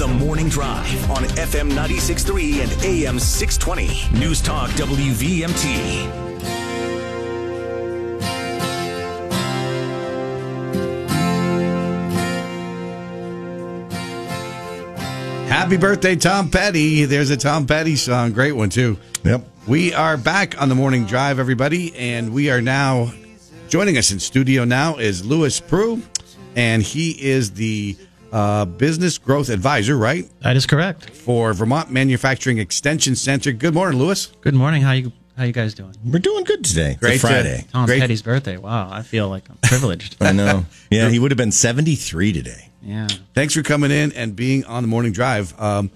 The Morning Drive on FM 96.3 and AM 620. News Talk WVMT. Happy birthday, Tom Petty. There's a Tom Petty song. Great one, too. Yep. We are back on the morning drive, everybody, and we are now joining us in studio now is Louie Prue, and he is the uh, business growth advisor, right? That is correct. For Vermont Manufacturing Extension Center. Good morning, Louie. Good morning. How you how you guys doing? We're doing good today. It's a Great to- Friday. Tom Great. Petty's birthday. Wow, I feel like I'm privileged. I know. Yeah, he would have been 73 today. yeah. Thanks for coming in and being on the morning drive. Um,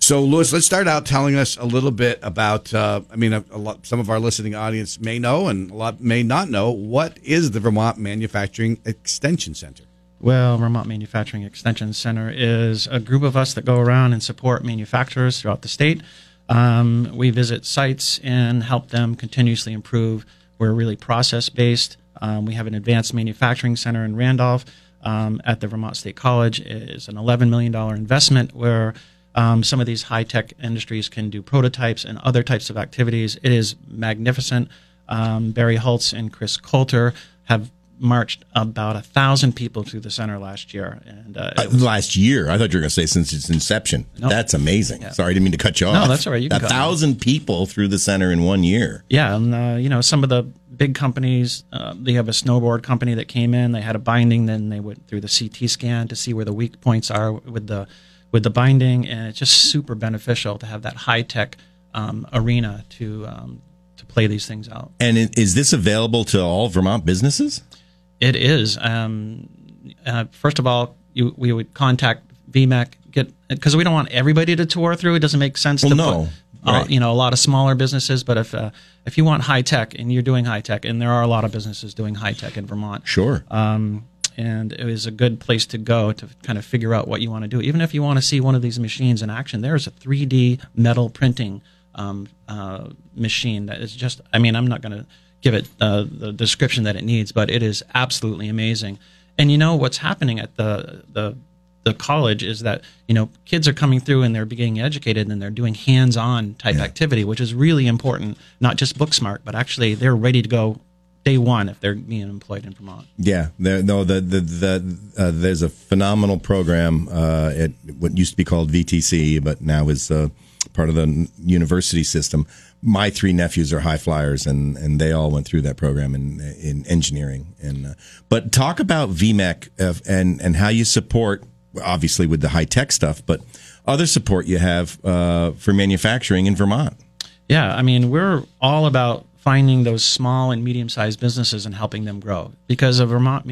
so, Louie, let's start out telling us a little bit about. Uh, I mean, a, a lot, some of our listening audience may know, and a lot may not know. What is the Vermont Manufacturing Extension Center? Well, Vermont Manufacturing Extension Center is a group of us that go around and support manufacturers throughout the state. Um, we visit sites and help them continuously improve. We're really process based. Um, we have an advanced manufacturing center in Randolph um, at the Vermont State College. It is an $11 million investment where um, some of these high tech industries can do prototypes and other types of activities. It is magnificent. Um, Barry Holtz and Chris Coulter have marched about a thousand people through the center last year, and uh, Uh, was- last year, I thought you were going to say since its inception. No. That's amazing. Sorry, I didn't mean to cut you off. No, that's all right. You a thousand people through the center in one year. yeah, and uh, you know some of the big companies. Uh, they have a snowboard company that came in. They had a binding, then they went through the CT scan to see where the weak points are with the with the binding, and it's just super beneficial to have that high tech um, arena to um, to play these things out. And is this available to all Vermont businesses? It is. Um, uh, first of all, you, we would contact VMEC get because we don't want everybody to tour through. It doesn't make sense Well, to no. put, uh, you know, a lot of smaller businesses. But if uh, if you want high tech and you're doing high tech, and there are a lot of businesses doing high tech in Vermont, Sure. um, and it is a good place to go to kind of figure out what you want to do. Even if you want to see one of these machines in action, there's a 3D metal printing um, uh, machine that is just. I mean, I'm not going to give it uh, the description that it needs, but it is absolutely amazing. And you know what's happening at the the the college is that you know kids are coming through and they're being educated and they're doing hands-on type activity, which is really important. Not just book smart, but actually they're ready to go day one if they're being employed in Vermont. Yeah, there, no, the the, the uh, there's a phenomenal program uh, at what used to be called VTC, but now is uh, part of the university system. My three nephews are high flyers, and, and they all went through that program in in engineering. And uh, but talk about VMEC and and how you support, obviously with the high tech stuff, but other support you have uh, for manufacturing in Vermont. Yeah, I mean, we're all about finding those small and medium-sized businesses and helping them grow because a Vermont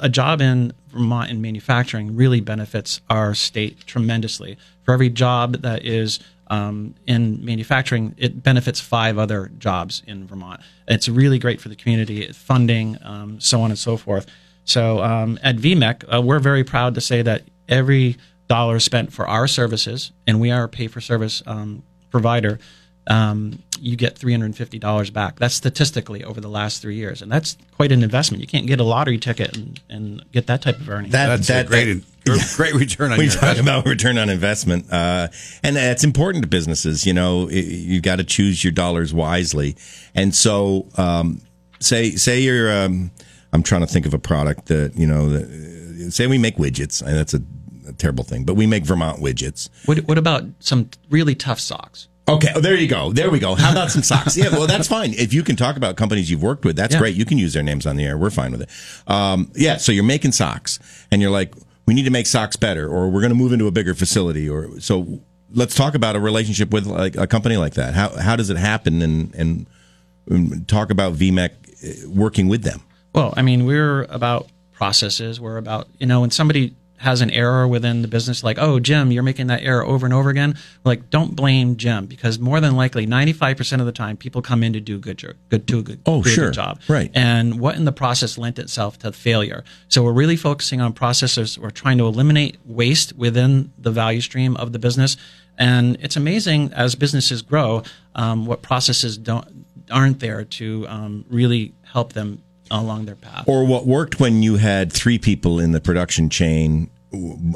a job in Vermont in manufacturing really benefits our state tremendously. For every job that is um, in manufacturing, it benefits five other jobs in Vermont. It's really great for the community, funding, um, so on and so forth. So um, at VMEC, uh, we're very proud to say that every dollar spent for our services, and we are a pay-for-service um, provider, um, you get $350 back. That's statistically over the last three years. And that's quite an investment. You can't get a lottery ticket and, and get that type of earning. That- That's a great, great return on we your talk about return on investment, uh, and that's important to businesses. You know, I- you've got to choose your dollars wisely. And so, um, say say you're, um, I'm trying to think of a product that you know, that, say we make widgets, and that's a, a terrible thing, but we make Vermont widgets. what, what about some really tough socks? Okay, oh, there you go. There we go. How about some socks? Yeah, well, that's fine. If you can talk about companies you've worked with, that's Yeah. great. You can use their names on the air. We're fine with it. Um, yeah, so you're making socks, and you're like, we need to make socks better, or we're going to move into a bigger facility, or so. Let's talk about a relationship with like a company like that. How how does it happen, and and, and talk about VMEC uh, working with them. Well, I mean, we're about processes. We're about, you know, when somebody has an error within the business, like, oh, Jim, you're making that error over and over again. Like, don't blame Jim because more than likely, 95% of the time, people come in to do good, good, do a good, Oh, sure. good job. Right. And what in the process lent itself to failure. So we're really focusing on processes. We're trying to eliminate waste within the value stream of the business. And it's amazing as businesses grow, um, what processes don't aren't there to um, really help them along their path. Or what worked when you had three people in the production chain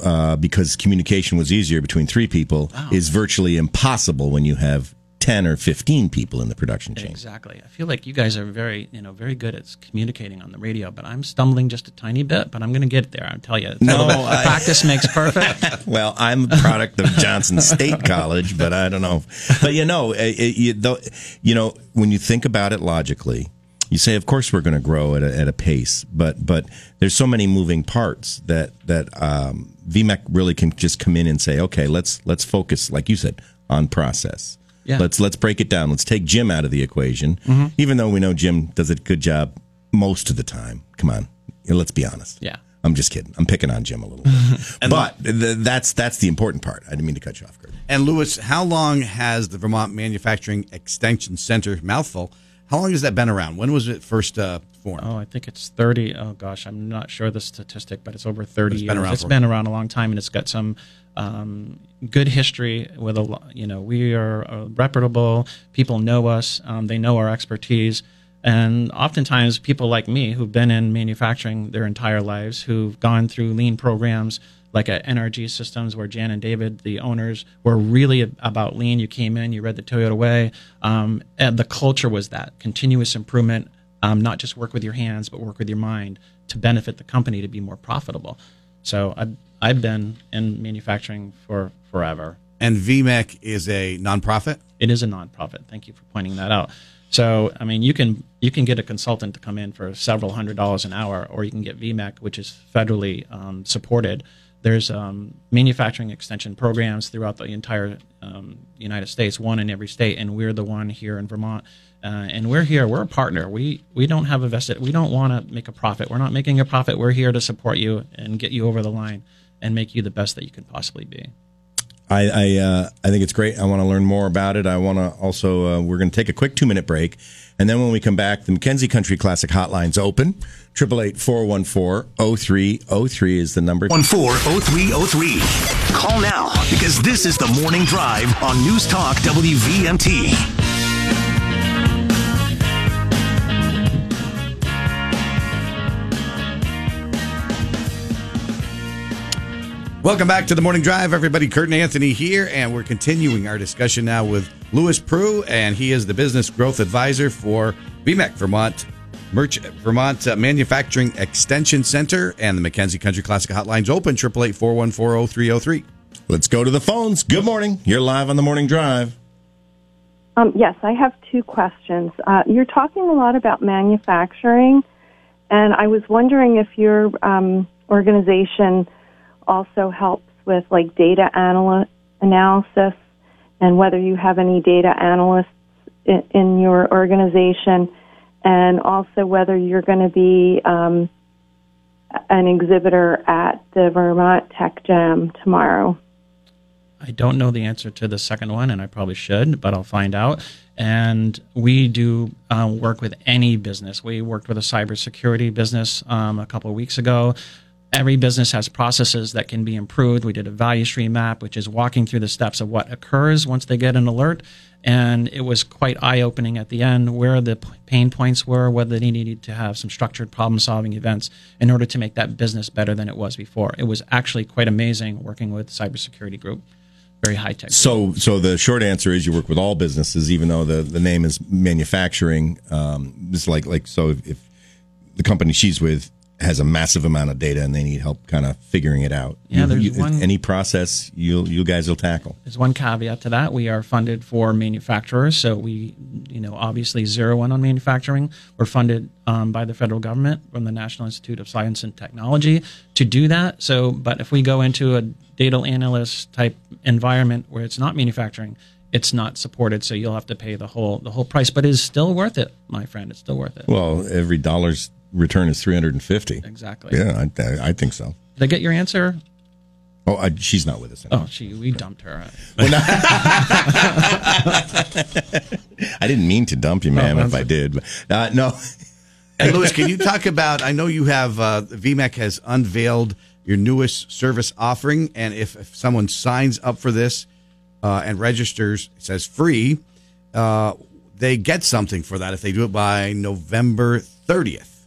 uh, because communication was easier between three people oh. is virtually impossible when you have 10 or 15 people in the production chain. Exactly. I feel like you guys are very, you know, very good at communicating on the radio, but I'm stumbling just a tiny bit, but I'm going to get there. I'll tell you, No, no, uh, I- practice makes perfect. Well, I'm a product of Johnson State College, but I don't know. But you know, it, it- you, though, you know, when you think about it logically, you say, of course, we're going to grow at a, at a pace, but but there's so many moving parts that that um, VMEC really can just come in and say, okay, let's let's focus, like you said, on process. Yeah. Let's let's break it down. Let's take Jim out of the equation, even though we know Jim does a good job most of the time. Come on, let's be honest. Yeah. I'm just kidding. I'm picking on Jim a little bit, but th- that's that's the important part. I didn't mean to cut you off, Kurt. And Lewis, how long has the Vermont Manufacturing Extension Center mouthful? How long has that been around? When was it first uh, formed? Oh, I think it's 30. Oh, gosh, I'm not sure the statistic, but it's over 30 It's years. been around it's been around a long time, and it's got some um, good history with a lot. You know, we are uh, reputable. People know us. Um, they know our expertise. And oftentimes, people like me who've been in manufacturing their entire lives, who've gone through lean programs like at NRG Systems, where Jan and David, the owners, were really about lean. You came in, you read the Toyota Way, um, and the culture was that continuous improvement, um, not just work with your hands, but work with your mind to benefit the company to be more profitable. So I've, I've been in manufacturing for forever. And VMEC is a nonprofit. It is a nonprofit. Thank you for pointing that out. So, I mean, you can you can get a consultant to come in for several hundred dollars an hour, or you can get VMEC, which is federally um, supported. There's um, manufacturing extension programs throughout the entire um, United States, one in every state, and we're the one here in Vermont. Uh, and we're here. We're a partner. We we don't have a vested. We don't want to make a profit. We're not making a profit. We're here to support you and get you over the line and make you the best that you can possibly be. I I, uh, I think it's great. I want to learn more about it. I want to also. Uh, we're going to take a quick two minute break, and then when we come back, the McKenzie Country Classic Hotline's open. Triple eight four one four zero three zero three is the number. 140303. Call now because this is the morning drive on News Talk WVMT. Welcome back to the Morning Drive, everybody. Kurt and Anthony here, and we're continuing our discussion now with Lewis Prue, and he is the business growth advisor for VMEC Vermont Merch Vermont uh, Manufacturing Extension Center, and the McKenzie Country Classic Hotlines open triple eight four one four zero three zero three. Let's go to the phones. Good morning. You're live on the morning drive. Um, yes, I have two questions. Uh, you're talking a lot about manufacturing, and I was wondering if your um, organization also helps with like data anal- analysis, and whether you have any data analysts in, in your organization, and also whether you're going to be um, an exhibitor at the Vermont Tech Jam tomorrow. I don't know the answer to the second one, and I probably should, but I'll find out. And we do uh, work with any business. We worked with a cybersecurity business um, a couple of weeks ago. Every business has processes that can be improved. We did a value stream map, which is walking through the steps of what occurs once they get an alert. And it was quite eye opening at the end where the pain points were, whether they needed to have some structured problem solving events in order to make that business better than it was before. It was actually quite amazing working with cybersecurity group very high tech. So, so the short answer is you work with all businesses, even though the, the name is manufacturing. Um, it's like like so if, if the company she's with has a massive amount of data and they need help kind of figuring it out. Yeah, You- there's you- one- any process you you guys will tackle. There's one caveat to that. We are funded for manufacturers, so we, you know, obviously zero in on manufacturing. We're funded um, by the federal government from the National Institute of Science and Technology to do that. So, but if we go into a data analyst type environment where it's not manufacturing, it's not supported. So you'll have to pay the whole the whole price, but it is still worth it, my friend. It's still worth it. Well, every dollar's return is three hundred and fifty. exactly. Yeah, I, I, I think so. Did I get your answer? Oh, I, she's not with us. Anymore. Oh, she, we dumped her. I didn't mean to dump you, ma'am. if I did, but uh, no. And Louie, can you talk about? I know you have uh, VMEC has unveiled your newest service offering, and if, if someone signs up for this uh, and registers, it says free, uh, they get something for that if they do it by November thirtieth.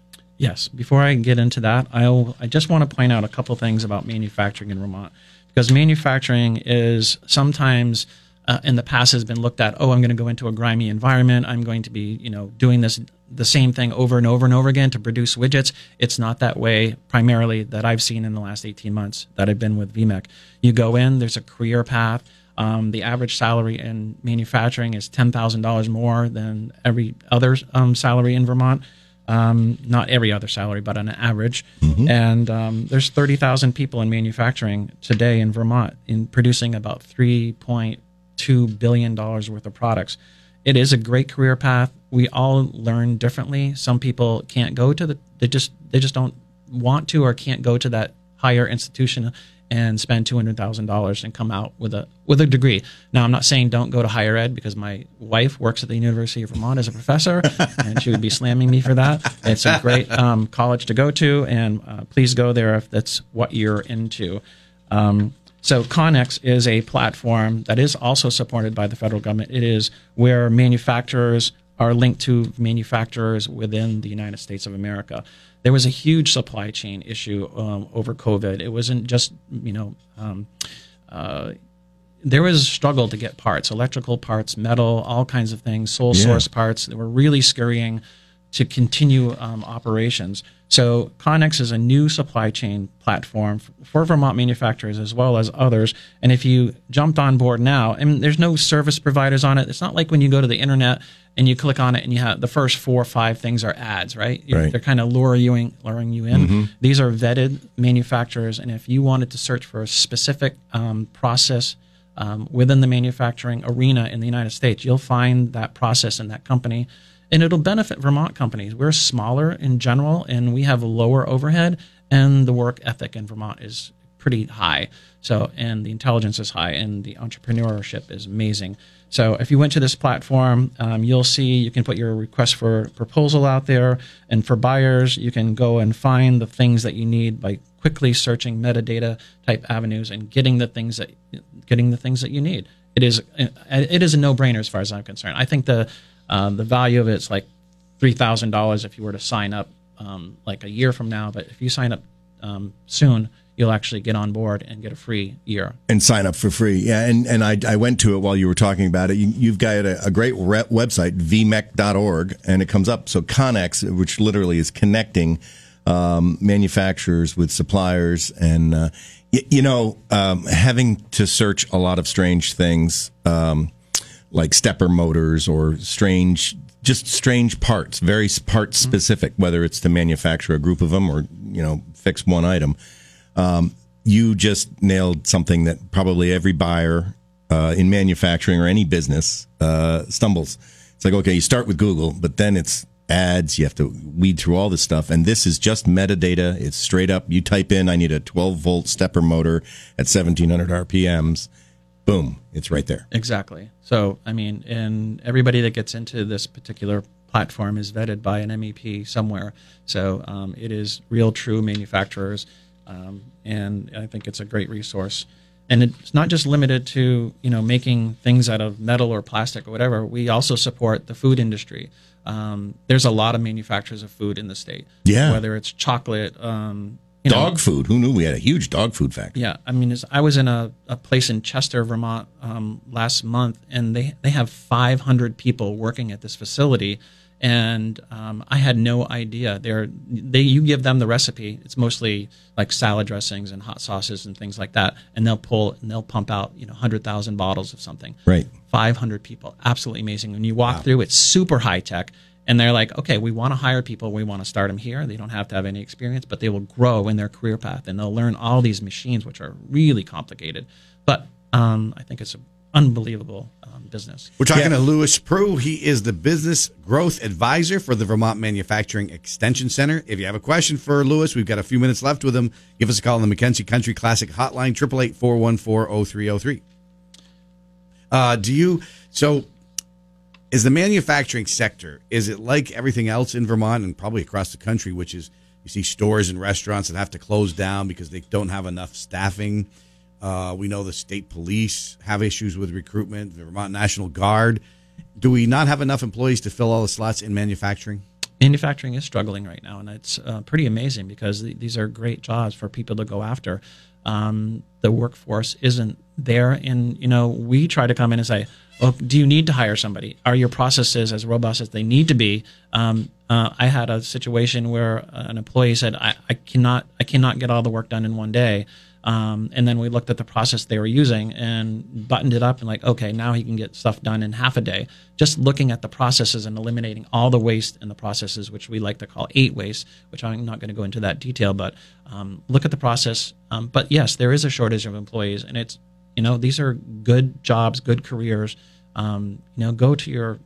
Yes. Before I get into that, I'll I just want to point out a couple things about manufacturing in Vermont because manufacturing is sometimes uh, in the past has been looked at. Oh, I'm going to go into a grimy environment. I'm going to be you know doing this the same thing over and over and over again to produce widgets. It's not that way primarily that I've seen in the last 18 months that I've been with VMEC. You go in, there's a career path. Um, the average salary in manufacturing is $10,000 more than every other um, salary in Vermont. Um, not every other salary, but on average. Mm-hmm. And um, there's 30,000 people in manufacturing today in Vermont in producing about $3.2 billion worth of products. It is a great career path. We all learn differently. Some people can't go to the they just they just don't want to or can't go to that higher institution and spend two hundred thousand dollars and come out with a with a degree. Now, I'm not saying don't go to higher ed because my wife works at the University of Vermont as a professor, and she would be slamming me for that. It's a great um, college to go to, and uh, please go there if that's what you're into. Um, so Connex is a platform that is also supported by the federal government. It is where manufacturers are linked to manufacturers within the United States of America there was a huge supply chain issue um, over COVID. It wasn't just you know. Um, uh, there was a struggle to get parts, electrical parts, metal, all kinds of things, sole yeah. source parts. They were really scurrying to continue um, operations. So Connex is a new supply chain platform for Vermont manufacturers as well as others. And if you jumped on board now, and there's no service providers on it. It's not like when you go to the internet and you click on it and you have the first four or five things are ads, right? right. They're kind of luring you in, luring you in. Mm-hmm. These are vetted manufacturers, and if you wanted to search for a specific um, process um, within the manufacturing arena in the United States, you'll find that process in that company, and it'll benefit Vermont companies. We're smaller in general, and we have lower overhead, and the work ethic in Vermont is pretty high. So, and the intelligence is high, and the entrepreneurship is amazing. So if you went to this platform, um, you'll see you can put your request for proposal out there, and for buyers, you can go and find the things that you need by quickly searching metadata type avenues and getting the things that getting the things that you need. It is it is a no brainer as far as I'm concerned. I think the uh, the value of it's like three thousand dollars if you were to sign up um, like a year from now, but if you sign up um, soon you'll actually get on board and get a free year and sign up for free. Yeah, and and I, I went to it while you were talking about it. You, have got a, a great re- website vmec.org, and it comes up. So Connex, which literally is connecting um, manufacturers with suppliers, and uh, you know, um, having to search a lot of strange things. Um, like stepper motors or strange just strange parts, very part specific, whether it's to manufacture a group of them or you know fix one item. Um, you just nailed something that probably every buyer uh, in manufacturing or any business uh, stumbles. It's like, okay, you start with Google, but then it's ads. You have to weed through all this stuff. And this is just metadata. It's straight up. You type in, I need a 12 volt stepper motor at 1700 RPMs. Boom, it's right there. Exactly. So, I mean, and everybody that gets into this particular platform is vetted by an MEP somewhere. So um, it is real, true manufacturers um, and I think it's a great resource. And it's not just limited to you know making things out of metal or plastic or whatever. We also support the food industry. Um, there's a lot of manufacturers of food in the state. Yeah, whether it's chocolate, um, dog know, food. Who knew we had a huge dog food factory? Yeah, I mean, I was in a, a place in Chester, Vermont, um, last month, and they they have 500 people working at this facility and um, I had no idea. They're they you give them the recipe. It's mostly like salad dressings and hot sauces and things like that, and they'll pull and they'll pump out you know hundred thousand bottles of something. Right. Five hundred people, absolutely amazing. When you walk wow. through, it's super high tech. And they're like, okay, we want to hire people. We want to start them here. They don't have to have any experience, but they will grow in their career path and they'll learn all these machines, which are really complicated. But um, I think it's an unbelievable business. We're talking yeah. to Lewis Prue. He is the business growth advisor for the Vermont Manufacturing Extension Center. If you have a question for Lewis, we've got a few minutes left with him. Give us a call on the McKenzie Country Classic Hotline, 888 414 0303. Uh, do you, so is the manufacturing sector, is it like everything else in Vermont and probably across the country, which is you see stores and restaurants that have to close down because they don't have enough staffing? Uh, we know the state police have issues with recruitment, the Vermont National Guard. Do we not have enough employees to fill all the slots in manufacturing? manufacturing is struggling right now, and it's uh, pretty amazing because th- these are great jobs for people to go after. Um, the workforce isn't there, and you know we try to come in and say, "Well, do you need to hire somebody? Are your processes as robust as they need to be?" Um, uh, I had a situation where an employee said, I, "I cannot, I cannot get all the work done in one day." Um, and then we looked at the process they were using and buttoned it up and like, okay, now he can get stuff done in half a day. Just looking at the processes and eliminating all the waste in the processes, which we like to call eight waste, which I'm not going to go into that detail, but um, look at the process. Um, but yes, there is a shortage of employees, and it's you know these are good jobs, good careers. Um, you know, go to your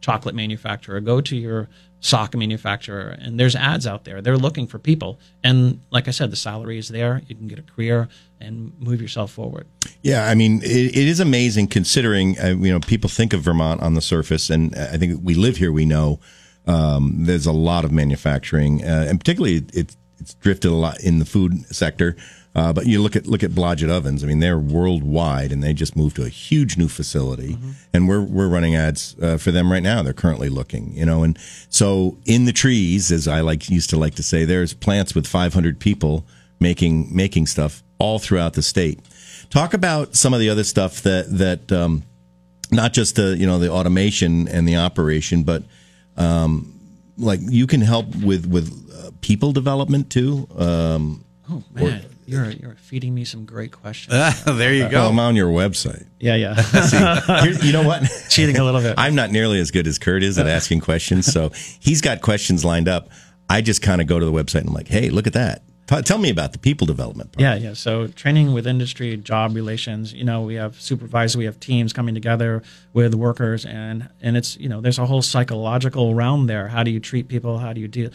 chocolate manufacturer, go to your sock manufacturer, and there's ads out there. They're looking for people, and like I said, the salary is there. You can get a career and move yourself forward. Yeah, I mean, it, it is amazing considering uh, you know people think of Vermont on the surface, and I think we live here. We know um, there's a lot of manufacturing, uh, and particularly it, it's drifted a lot in the food sector. Uh, but you look at look at Blodgett Ovens. I mean, they're worldwide, and they just moved to a huge new facility, mm-hmm. and we're we're running ads uh, for them right now. They're currently looking, you know, and so in the trees, as I like used to like to say, there's plants with 500 people making making stuff all throughout the state. Talk about some of the other stuff that that um, not just the you know the automation and the operation, but um, like you can help with with uh, people development too. Um, oh man. Or, you're you're feeding me some great questions. there you go. Well, I'm on your website. Yeah, yeah. See, you know what? Cheating a little bit. I'm not nearly as good as Kurt is at asking questions, so he's got questions lined up. I just kind of go to the website and I'm like, hey, look at that. Tell me about the people development part. Yeah, yeah. So training with industry, job relations. You know, we have supervisors, we have teams coming together with workers, and and it's you know there's a whole psychological realm there. How do you treat people? How do you deal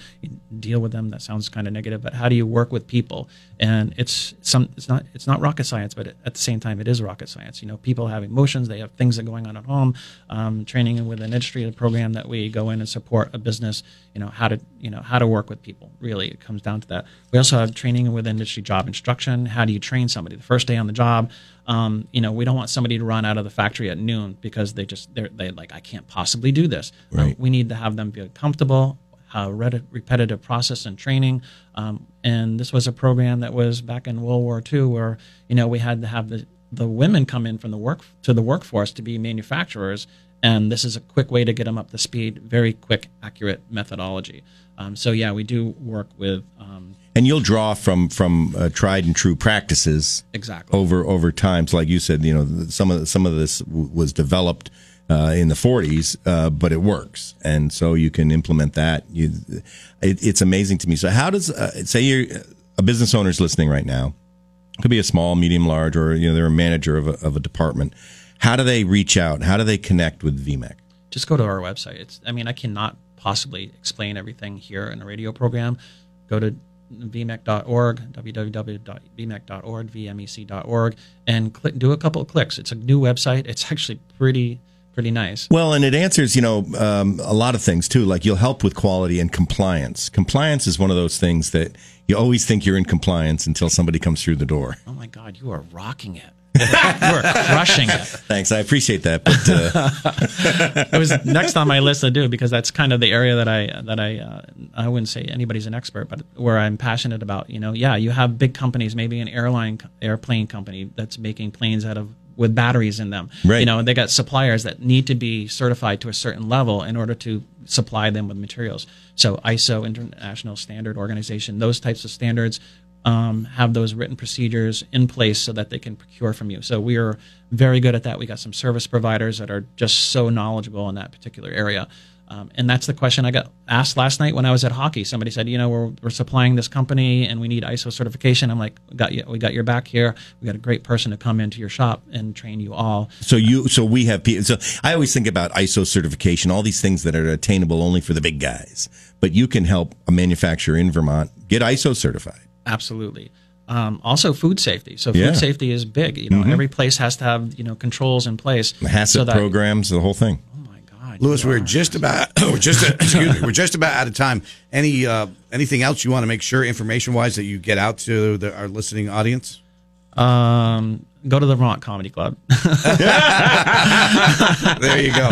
deal with them? That sounds kind of negative, but how do you work with people? And it's some it's not it's not rocket science, but at the same time it is rocket science. You know, people have emotions, they have things that are going on at home. Um, training with an industry program that we go in and support a business. You know how to you know how to work with people. Really, it comes down to that. We also have training with industry job instruction. How do you train somebody the first day on the job? Um, you know, we don't want somebody to run out of the factory at noon because they just they're they like I can't possibly do this. Right. we need to have them be comfortable, uh, repetitive process and training. Um, and this was a program that was back in World War II, where you know we had to have the the women come in from the work to the workforce to be manufacturers, and this is a quick way to get them up to speed. Very quick, accurate methodology. Um, so yeah, we do work with. Um, and you'll draw from from uh, tried and true practices exactly over over time. So, like you said, you know, some of some of this w- was developed uh, in the 40s, uh, but it works, and so you can implement that. You, it, it's amazing to me. So, how does uh, say you're a business owner is listening right now? Could be a small, medium, large, or you know they're a manager of a, of a department. How do they reach out? How do they connect with VMEC? Just go to our website. It's I mean I cannot possibly explain everything here in a radio program. Go to vmec.org, www.vmec.org, vmec.org, and click, do a couple of clicks. It's a new website. It's actually pretty pretty nice. Well, and it answers, you know, um, a lot of things too. Like you'll help with quality and compliance. Compliance is one of those things that you always think you're in compliance until somebody comes through the door. Oh my God, you are rocking it. are crushing it. Thanks, I appreciate that. But uh... it was next on my list to do because that's kind of the area that I that I uh, I wouldn't say anybody's an expert, but where I'm passionate about. You know, yeah, you have big companies, maybe an airline airplane company that's making planes out of with batteries in them. Right. You know, they got suppliers that need to be certified to a certain level in order to supply them with materials. So ISO, International Standard Organization, those types of standards um, have those written procedures in place so that they can procure from you. So we are very good at that. We got some service providers that are just so knowledgeable in that particular area. Um, and that's the question I got asked last night when I was at hockey. Somebody said, you know, we're, we're supplying this company and we need ISO certification. I'm like, got you, we got your back here. We got a great person to come into your shop and train you all. So you, so we have. So I always think about ISO certification, all these things that are attainable only for the big guys. But you can help a manufacturer in Vermont get ISO certified. Absolutely. Um, also, food safety. So, food yeah. safety is big. You know, mm-hmm. every place has to have you know controls in place. The HACCP so that, programs, the whole thing. Oh my God, Louie, we're just about we're just excuse me, we're just about out of time. Any uh, anything else you want to make sure, information wise, that you get out to the, our listening audience? Um, go to the Vermont Comedy Club. There you go.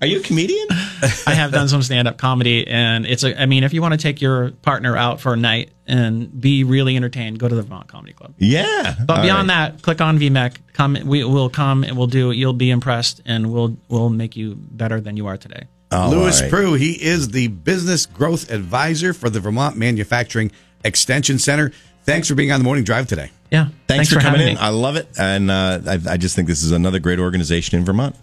Are you a comedian? I have done some stand up comedy, and it's a. I mean, if you want to take your partner out for a night and be really entertained, go to the Vermont Comedy Club. Yeah. But All beyond right. that, click on VMEC. Come, we will come and we'll do. You'll be impressed, and we'll we'll make you better than you are today. All Louie right. Prue, he is the business growth advisor for the Vermont Manufacturing Extension Center. Thanks for being on the morning drive today. Yeah. Thanks, for, coming having in. me. I love it, and uh, I, I just think this is another great organization in Vermont.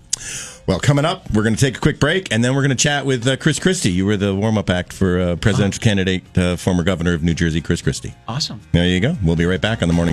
Well, coming up, we're going to take a quick break, and then we're going to chat with uh, Chris Christie. You were the warm-up act for uh, presidential candidate, uh, former governor of New Jersey, Chris Christie. Awesome. There you go. We'll be right back on the morning.